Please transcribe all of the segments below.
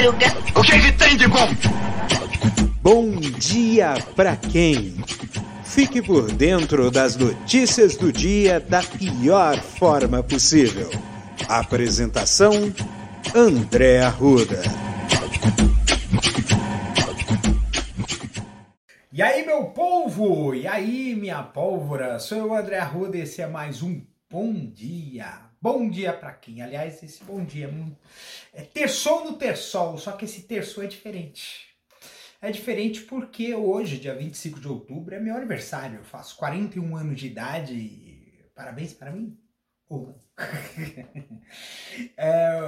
madruga. O que, que tem de bom? Bom dia pra quem? Fique por dentro das notícias do dia da pior forma possível. Apresentação: André Arruda. E aí, meu polvo? E aí, minha pólvora? Sou eu, André Arruda, e esse é mais um Bom Dia. Bom dia para quem? Aliás, esse bom dia é, é terçou no terçol, só que esse terçol é diferente. É diferente porque hoje, dia 25 de outubro, é meu aniversário. Eu faço 41 anos de idade. Parabéns para mim? Ou é,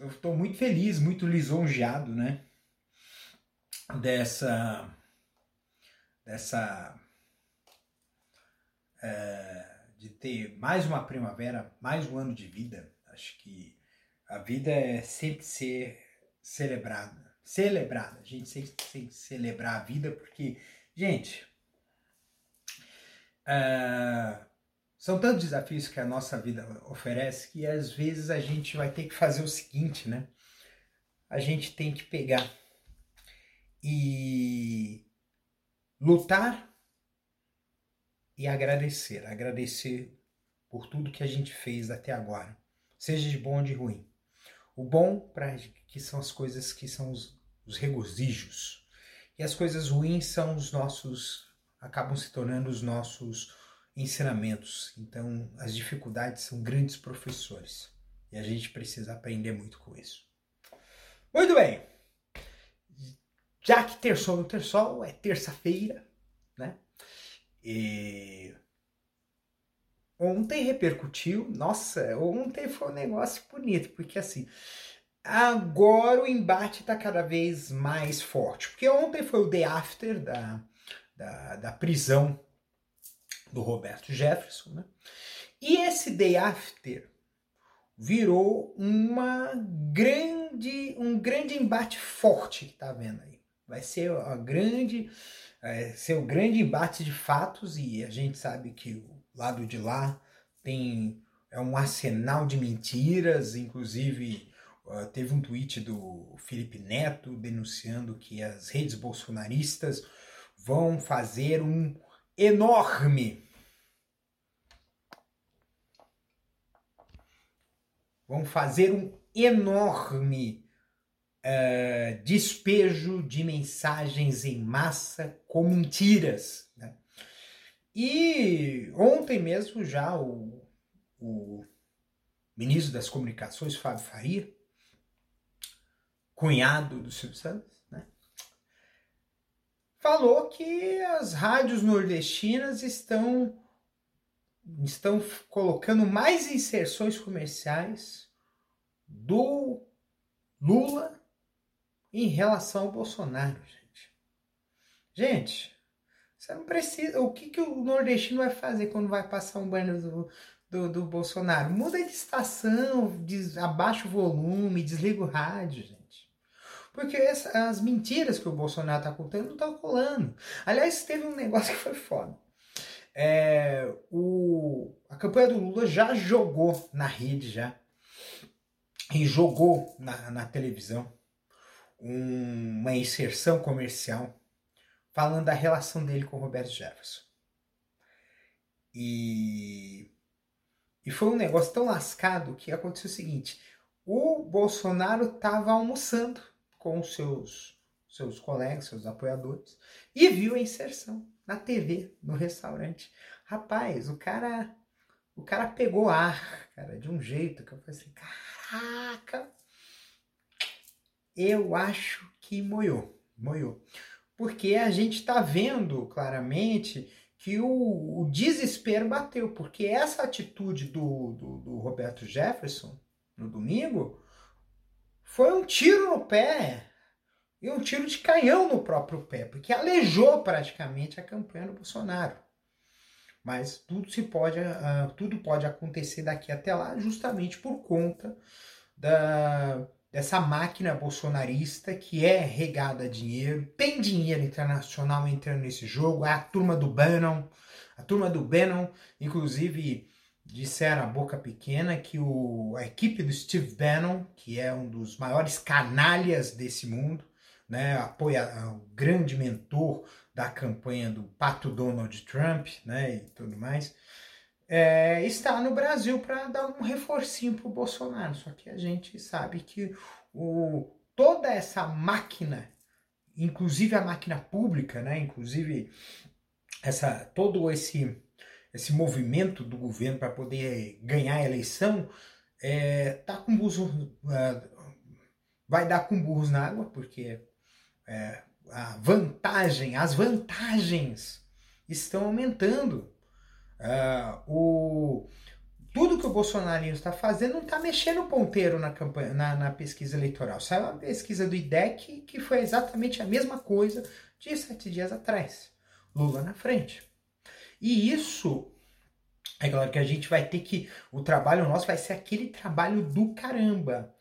eu estou muito feliz, muito lisonjeado, né? Dessa. Dessa. É, de ter mais uma primavera, mais um ano de vida. Acho que a vida é sempre ser celebrada celebrada. A gente tem, tem que celebrar a vida porque, gente, uh, são tantos desafios que a nossa vida oferece que às vezes a gente vai ter que fazer o seguinte, né? A gente tem que pegar e lutar e agradecer. Agradecer por tudo que a gente fez até agora, seja de bom ou de ruim. O bom para que são as coisas que são os os regozijos. E as coisas ruins são os nossos, acabam se tornando os nossos ensinamentos. Então, as dificuldades são grandes professores. E a gente precisa aprender muito com isso. Muito bem. Já que terçol no terçol é terça-feira, né? E ontem repercutiu, nossa, ontem foi um negócio bonito, porque assim, Agora o embate está cada vez mais forte, porque ontem foi o day after da, da, da prisão do Roberto Jefferson, né? E esse day after virou uma grande, um grande embate forte que está vendo aí. Vai ser a grande, é, ser o grande embate de fatos e a gente sabe que o lado de lá tem é um arsenal de mentiras, inclusive Uh, teve um tweet do Felipe Neto denunciando que as redes bolsonaristas vão fazer um enorme vão fazer um enorme uh, despejo de mensagens em massa com mentiras. Né? E ontem mesmo já o, o ministro das Comunicações, Fábio Faria, cunhado do Silvio Santos, né? falou que as rádios nordestinas estão estão colocando mais inserções comerciais do Lula em relação ao Bolsonaro, gente. Gente, você não precisa. O que, que o nordestino vai fazer quando vai passar um banho do, do, do Bolsonaro? Muda de estação, des, abaixa o volume, desliga o rádio, gente. Porque essa, as mentiras que o Bolsonaro tá contando não estão colando. Aliás, teve um negócio que foi foda. É, o, a campanha do Lula já jogou na rede já. E jogou na, na televisão um, uma inserção comercial falando da relação dele com o Roberto Jefferson. E, e foi um negócio tão lascado que aconteceu o seguinte: o Bolsonaro estava almoçando com seus, seus colegas, seus apoiadores, e viu a inserção na TV, no restaurante. Rapaz, o cara, o cara pegou ar, cara, de um jeito que eu falei assim, caraca, eu acho que moiou, moiou. Porque a gente está vendo claramente que o, o, desespero bateu, porque essa atitude do, do, do Roberto Jefferson no domingo foi um tiro no pé e um tiro de canhão no próprio pé, porque aleijou praticamente a campanha do Bolsonaro. Mas tudo se pode, uh, tudo pode acontecer daqui até lá, justamente por conta da, dessa máquina bolsonarista que é regada a dinheiro, tem dinheiro internacional entrando nesse jogo, é a turma do Bannon, a turma do Bannon, inclusive disseram a boca pequena que o, a equipe do Steve Bannon, que é um dos maiores canalhas desse mundo, né, apoia o grande mentor da campanha do pato Donald Trump, né, e tudo mais, é, está no Brasil para dar um reforcinho para o Bolsonaro. Só que a gente sabe que o, toda essa máquina, inclusive a máquina pública, né, inclusive essa todo esse esse movimento do governo para poder ganhar a eleição, é, tá com burros, uh, vai dar com burros na água, porque é, a vantagem, as vantagens estão aumentando. Uh, o, tudo que o bolsonarismo está fazendo não está mexendo o ponteiro na, campanha, na, na, pesquisa eleitoral. Saiu uma pesquisa do IDEC que foi exatamente a mesma coisa de sete dias atrás. Lula na frente. E isso, é claro que a gente vai ter que. O trabalho nosso vai ser aquele trabalho do caramba.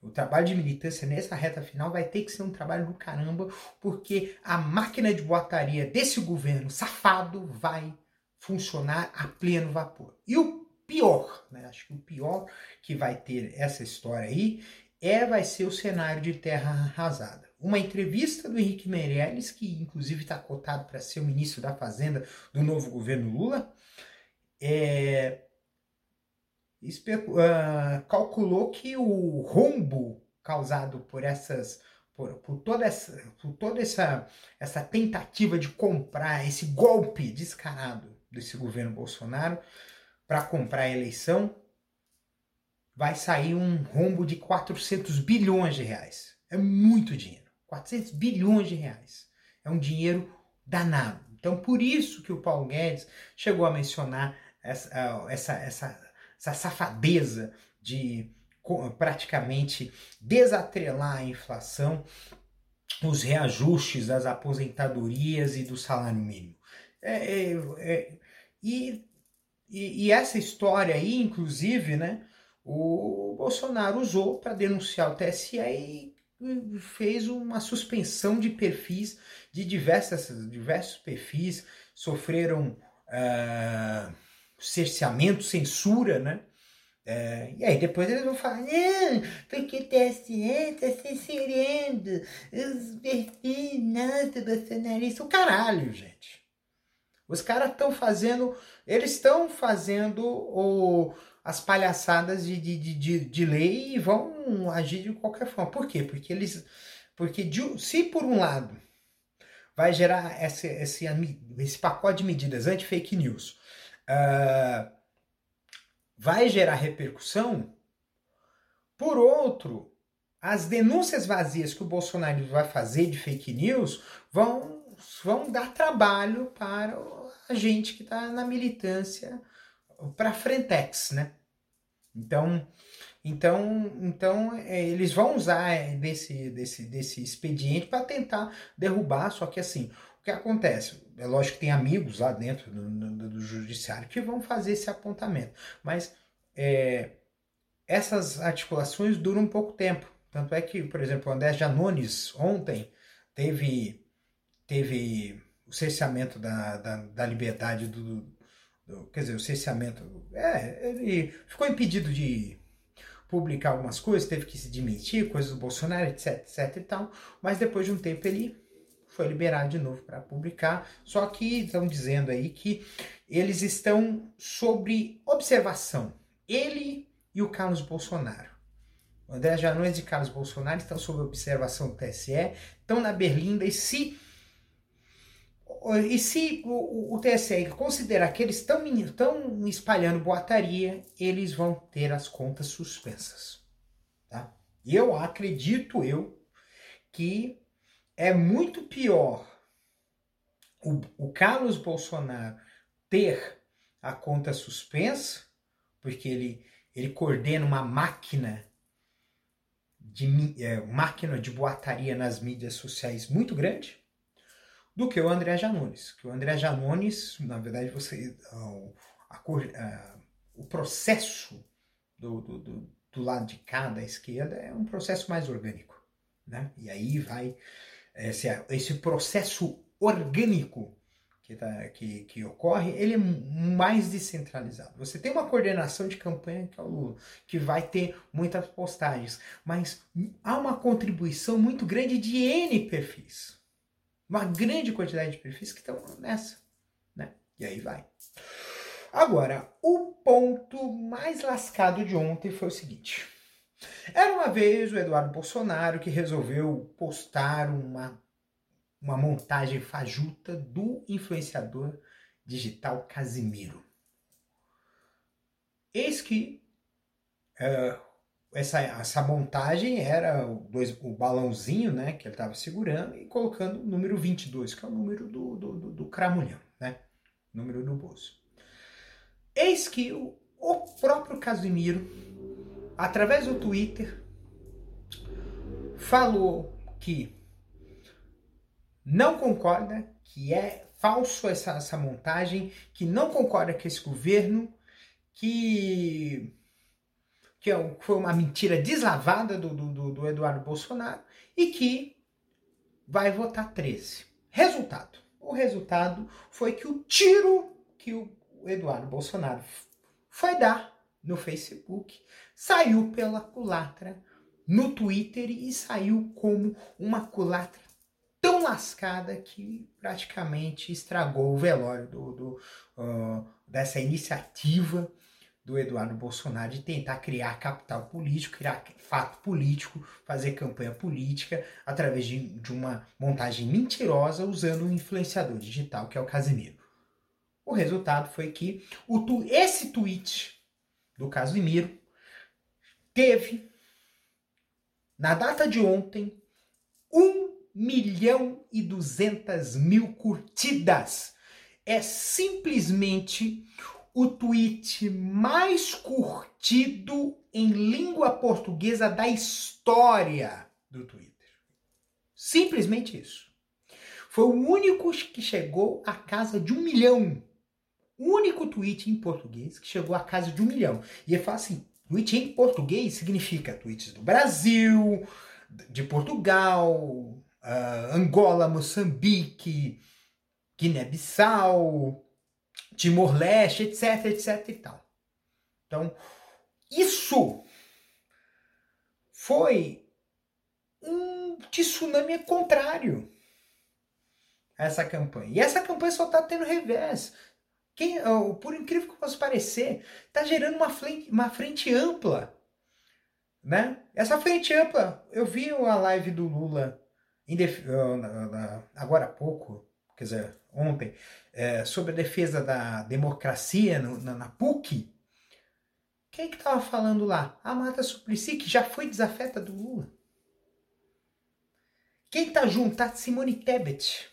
O trabalho de militância nessa reta final vai ter que ser um trabalho do caramba, porque a máquina de boataria desse governo safado vai funcionar a pleno vapor. E o pior, né, acho que o pior que vai ter essa história aí é vai ser o cenário de terra arrasada. Uma entrevista do Henrique Meirelles, que inclusive está cotado para ser o ministro da Fazenda do novo governo Lula, é, uh, calculou que o rombo causado por essas por, por, toda, essa, por toda essa, essa tentativa de comprar, esse golpe descarado desse governo Bolsonaro para comprar a eleição, vai sair um rombo de 400 bilhões de reais. É muito dinheiro. 400 bilhões de reais. É um dinheiro danado. Então, por isso que o Paulo Guedes chegou a mencionar essa, essa, essa essa safadeza de praticamente desatrelar a inflação, os reajustes das aposentadorias e do salário mínimo. É, é, é, e, e, e, essa história aí, inclusive, né, o Bolsonaro usou para denunciar o TSE e fez uma suspensão de perfis de diversas, diversos perfis, sofreram. Uh, cerceamento, censura, né? É, e aí depois eles vão falar, não, porque o TSE está censurando os perfis nada bolsonaristas. O caralho, gente. Os caras estão fazendo, eles estão fazendo o, as palhaçadas de, de, de, de, lei e vão agir de qualquer forma. Por quê? Porque eles. Porque de, se por um lado vai gerar esse, esse, esse pacote de medidas anti-fake news uh, vai gerar repercussão. Por outro, as denúncias vazias que o Bolsonaro vai fazer de fake news vão, vão dar trabalho para a gente que está na militância para a Frentex, né? Então, então, então é, eles vão usar desse, desse, desse expediente para tentar derrubar, só que assim, o que acontece? É lógico que tem amigos lá dentro do, do, do judiciário que vão fazer esse apontamento, mas é, essas articulações duram um pouco tempo. Tanto é que, por exemplo, o André Janones ontem teve, teve o cerceamento da, da, da liberdade do, do, Quer dizer, o cerceamento. É, ele ficou impedido de publicar algumas coisas, teve que se demitir, coisas do Bolsonaro, etc, etc e tal. Mas depois de um tempo ele foi liberado de novo para publicar. Só que estão dizendo aí que eles estão sobre observação. Ele e o Carlos Bolsonaro. O André Janones e Carlos Bolsonaro estão sob observação do TSE, estão na Berlinda e se e se o, o, TSE considerar que eles estão espalhando boataria, eles vão ter as contas suspensas. Tá? Eu acredito eu que é muito pior o, o Carlos Bolsonaro ter a conta suspensa, porque ele, ele coordena uma máquina de, é, máquina de boataria nas mídias sociais muito grande, do que o André Janones. Que o André Janones, na verdade, você a, a, o processo do, do, do, do, lado de cá, da esquerda, é um processo mais orgânico. Né? E aí vai esse, esse processo orgânico que que, tá, que, que ocorre, ele é mais descentralizado. Você tem uma coordenação de campanha que é o Lula, que vai ter muitas postagens, mas há uma contribuição muito grande de N perfis. Uma grande quantidade de perfis que estão nessa. Né? E aí vai. Agora, o ponto mais lascado de ontem foi o seguinte. Era uma vez o Eduardo Bolsonaro que resolveu postar uma uma montagem fajuta do influenciador digital Casimiro. Eis que uh, essa, essa montagem era o, dois, o balãozinho né, que ele estava segurando e colocando o número 22, que é o número do, do, do, do cramulhão, né? número do bolso. Eis que o, o próprio Casimiro, através do Twitter, falou que não concorda que é falso essa, essa montagem, que não concorda com esse governo, que, que é foi uma mentira deslavada do, do, do Eduardo Bolsonaro e que vai votar 13. Resultado. O resultado foi que o tiro que o Eduardo Bolsonaro foi dar no Facebook saiu pela culatra no Twitter e saiu como uma culatra tão lascada que praticamente estragou o velório do, do uh, dessa iniciativa do Eduardo Bolsonaro de tentar criar capital político, criar fato político, fazer campanha política através de, de uma montagem mentirosa usando um influenciador digital que é o Casimiro. O resultado foi que o, esse tweet do Casimiro teve, na data de ontem, um milhão e duzentas mil curtidas. É simplesmente o tweet mais curtido em língua portuguesa da história do Twitter. Simplesmente isso. Foi o único que chegou à casa de um milhão. O único tweet em português que chegou à casa de um milhão. E ele fala assim: tweet em português significa tweets do Brasil, de Portugal, uh, Angola, Moçambique, Guiné-Bissau, Timor-Leste, etc, etc e tal. Então, isso foi um tsunami contrário a essa campanha. E essa campanha só está tendo revés. Quem, por incrível que possa parecer, está gerando uma frente, uma frente ampla. Né? Essa frente ampla, eu vi a live do Lula agora há pouco, quer dizer, ontem, é, sobre a defesa da democracia no, na, na, PUC, quem que estava falando lá? A Marta Suplicy, que já foi desafeta do Lula. Quem está junto? Tá Simone Tebet.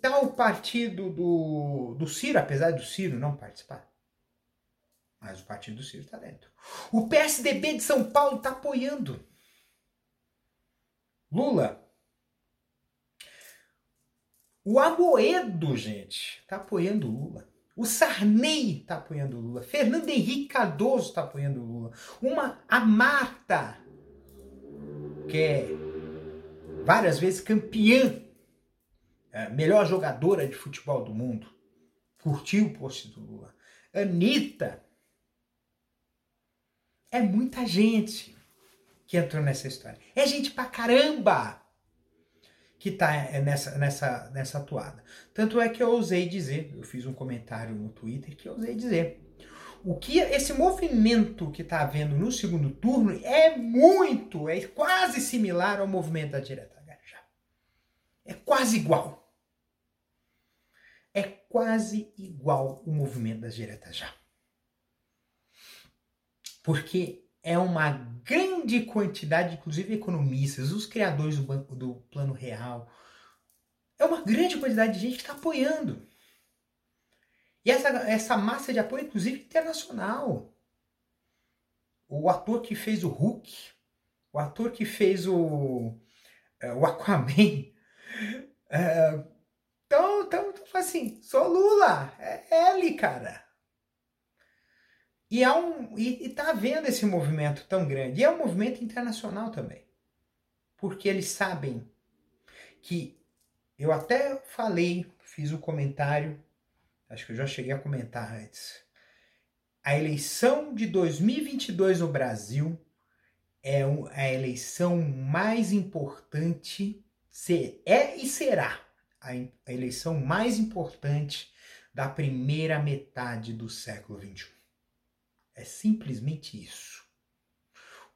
Tá o partido do, do Ciro, apesar do Ciro não participar. Mas o partido do Ciro está dentro. O PSDB de São Paulo está apoiando. Lula. O Amoedo, gente, tá apoiando Lula. O Sarney tá apoiando Lula. Fernando Henrique Cardoso tá apoiando Lula. Uma a Marta, que é várias vezes campeã, é, melhor jogadora de futebol do mundo, curtiu o post do Lula. Anitta. É muita gente que entrou nessa história. É gente pra caramba que tá é, nessa, nessa, nessa atuada. Tanto é que eu ousei dizer, eu fiz um comentário no Twitter que eu ousei dizer. O que esse movimento que está havendo no segundo turno é muito, é quase similar ao movimento da direta já. É quase igual. É quase igual o movimento das diretas já. Porque é uma grande quantidade, inclusive economistas, os criadores do, banco, do Plano Real. É uma grande quantidade de gente que está apoiando. E essa, essa massa de apoio, inclusive internacional. O ator que fez o Hulk, o ator que fez o, é, o Aquaman. É, então, então, assim, sou Lula, é ele, cara. E, há um, e, e tá havendo esse movimento tão grande. E é um movimento internacional também. Porque eles sabem que eu até falei, fiz um comentário, acho que eu já cheguei a comentar antes. A eleição de 2022 no Brasil é a eleição mais importante, é e será a eleição mais importante da primeira metade do século XXI. É simplesmente isso.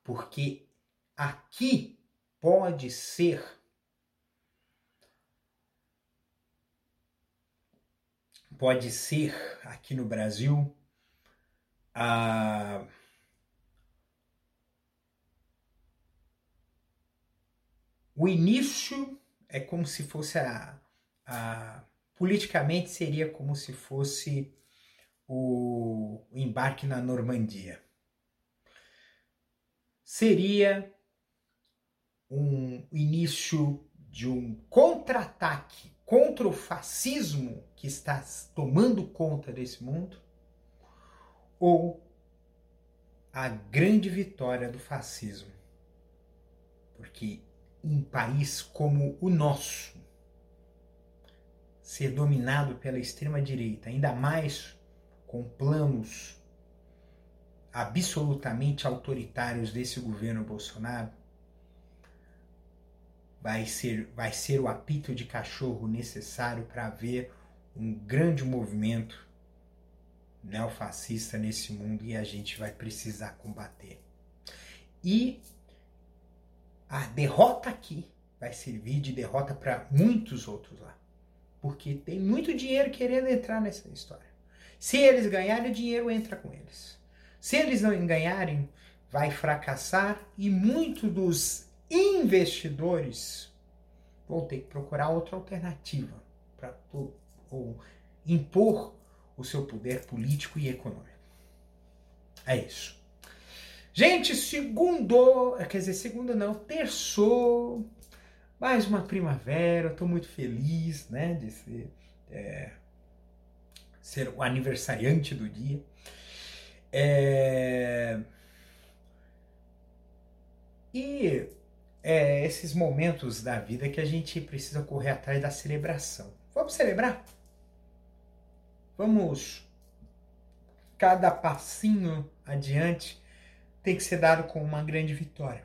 Porque aqui pode ser pode ser aqui no Brasil a o início é como se fosse a, a politicamente seria como se fosse o, embarque na Normandia. Seria um início de um contra-ataque contra o fascismo que está tomando conta desse mundo ou a grande vitória do fascismo. Porque um país como o nosso ser dominado pela extrema direita, ainda mais com planos absolutamente autoritários desse governo Bolsonaro, vai ser, vai ser o apito de cachorro necessário para ver um grande movimento neofascista nesse mundo e a gente vai precisar combater. E a derrota aqui vai servir de derrota para muitos outros lá. Porque tem muito dinheiro querendo entrar nessa história. Se eles ganharem, o dinheiro entra com eles. Se eles não ganharem, vai fracassar e muitos dos investidores vão ter que procurar outra alternativa para impor o seu poder político e econômico. É isso. Gente, segundo, quer dizer, segundo não, terçou, mais uma primavera, estou muito feliz, né, de ser, é, ser o aniversariante do dia. É, e é, esses momentos da vida que a gente precisa correr atrás da celebração. Vamos celebrar? Vamos. Cada passinho adiante tem que ser dado com uma grande vitória.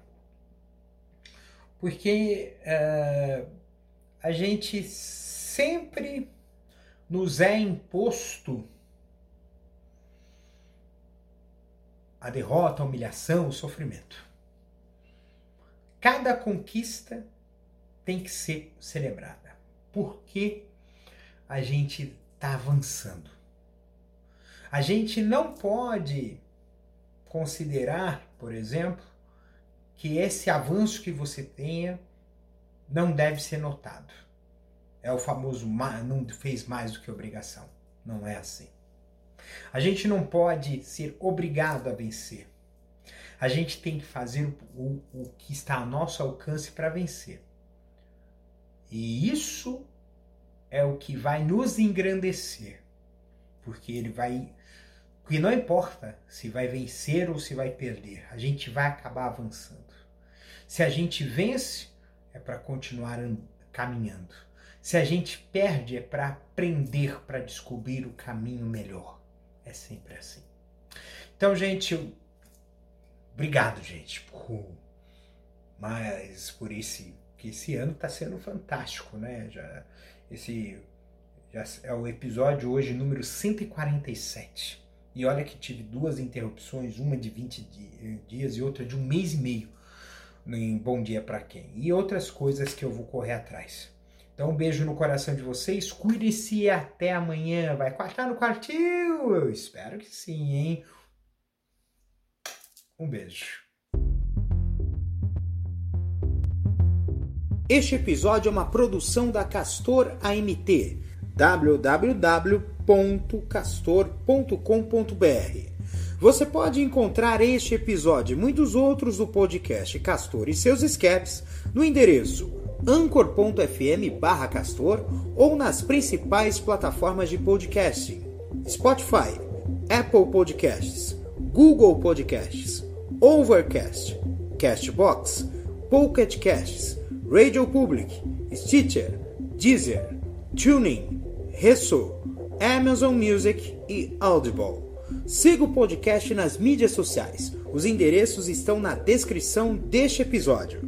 Porque uh, a gente sempre nos é imposto a derrota, a humilhação, o sofrimento. Cada conquista tem que ser celebrada, porque a gente está avançando. A gente não pode considerar, por exemplo, que esse avanço que você tenha não deve ser notado. É o famoso não fez mais do que obrigação. Não é assim. A gente não pode ser obrigado a vencer. A gente tem que fazer o, o que está a nosso alcance para vencer. E isso é o que vai nos engrandecer. Porque ele vai. Porque não importa se vai vencer ou se vai perder, a gente vai acabar avançando. Se a gente vence, é para continuar caminhando. Se a gente perde, é para aprender, para descobrir o caminho melhor. É sempre assim. Então, gente, obrigado, gente, por mas por esse que esse ano está sendo fantástico, né? Já esse já é o episódio hoje número 147. E olha que tive duas interrupções, uma de 20 dias e outra de um mês e meio em Bom Dia para Quem. E outras coisas que eu vou correr atrás. Então, um beijo no coração de vocês. Cuide-se e até amanhã. Vai quartar no quartil? Eu espero que sim, hein? Um beijo. Este episódio é uma produção da Castor AMT. www.castor.com.br Você pode encontrar este episódio e muitos outros do podcast Castor e seus escapes no endereço anchor.fm barra castor ou nas principais plataformas de podcasting Spotify, Apple Podcasts, Google Podcasts, Overcast, Castbox, Pocket Casts, Radio Public, Stitcher, Deezer, Tuning, Resso, Amazon Music e Audible. Siga o podcast nas mídias sociais. Os endereços estão na descrição deste episódio.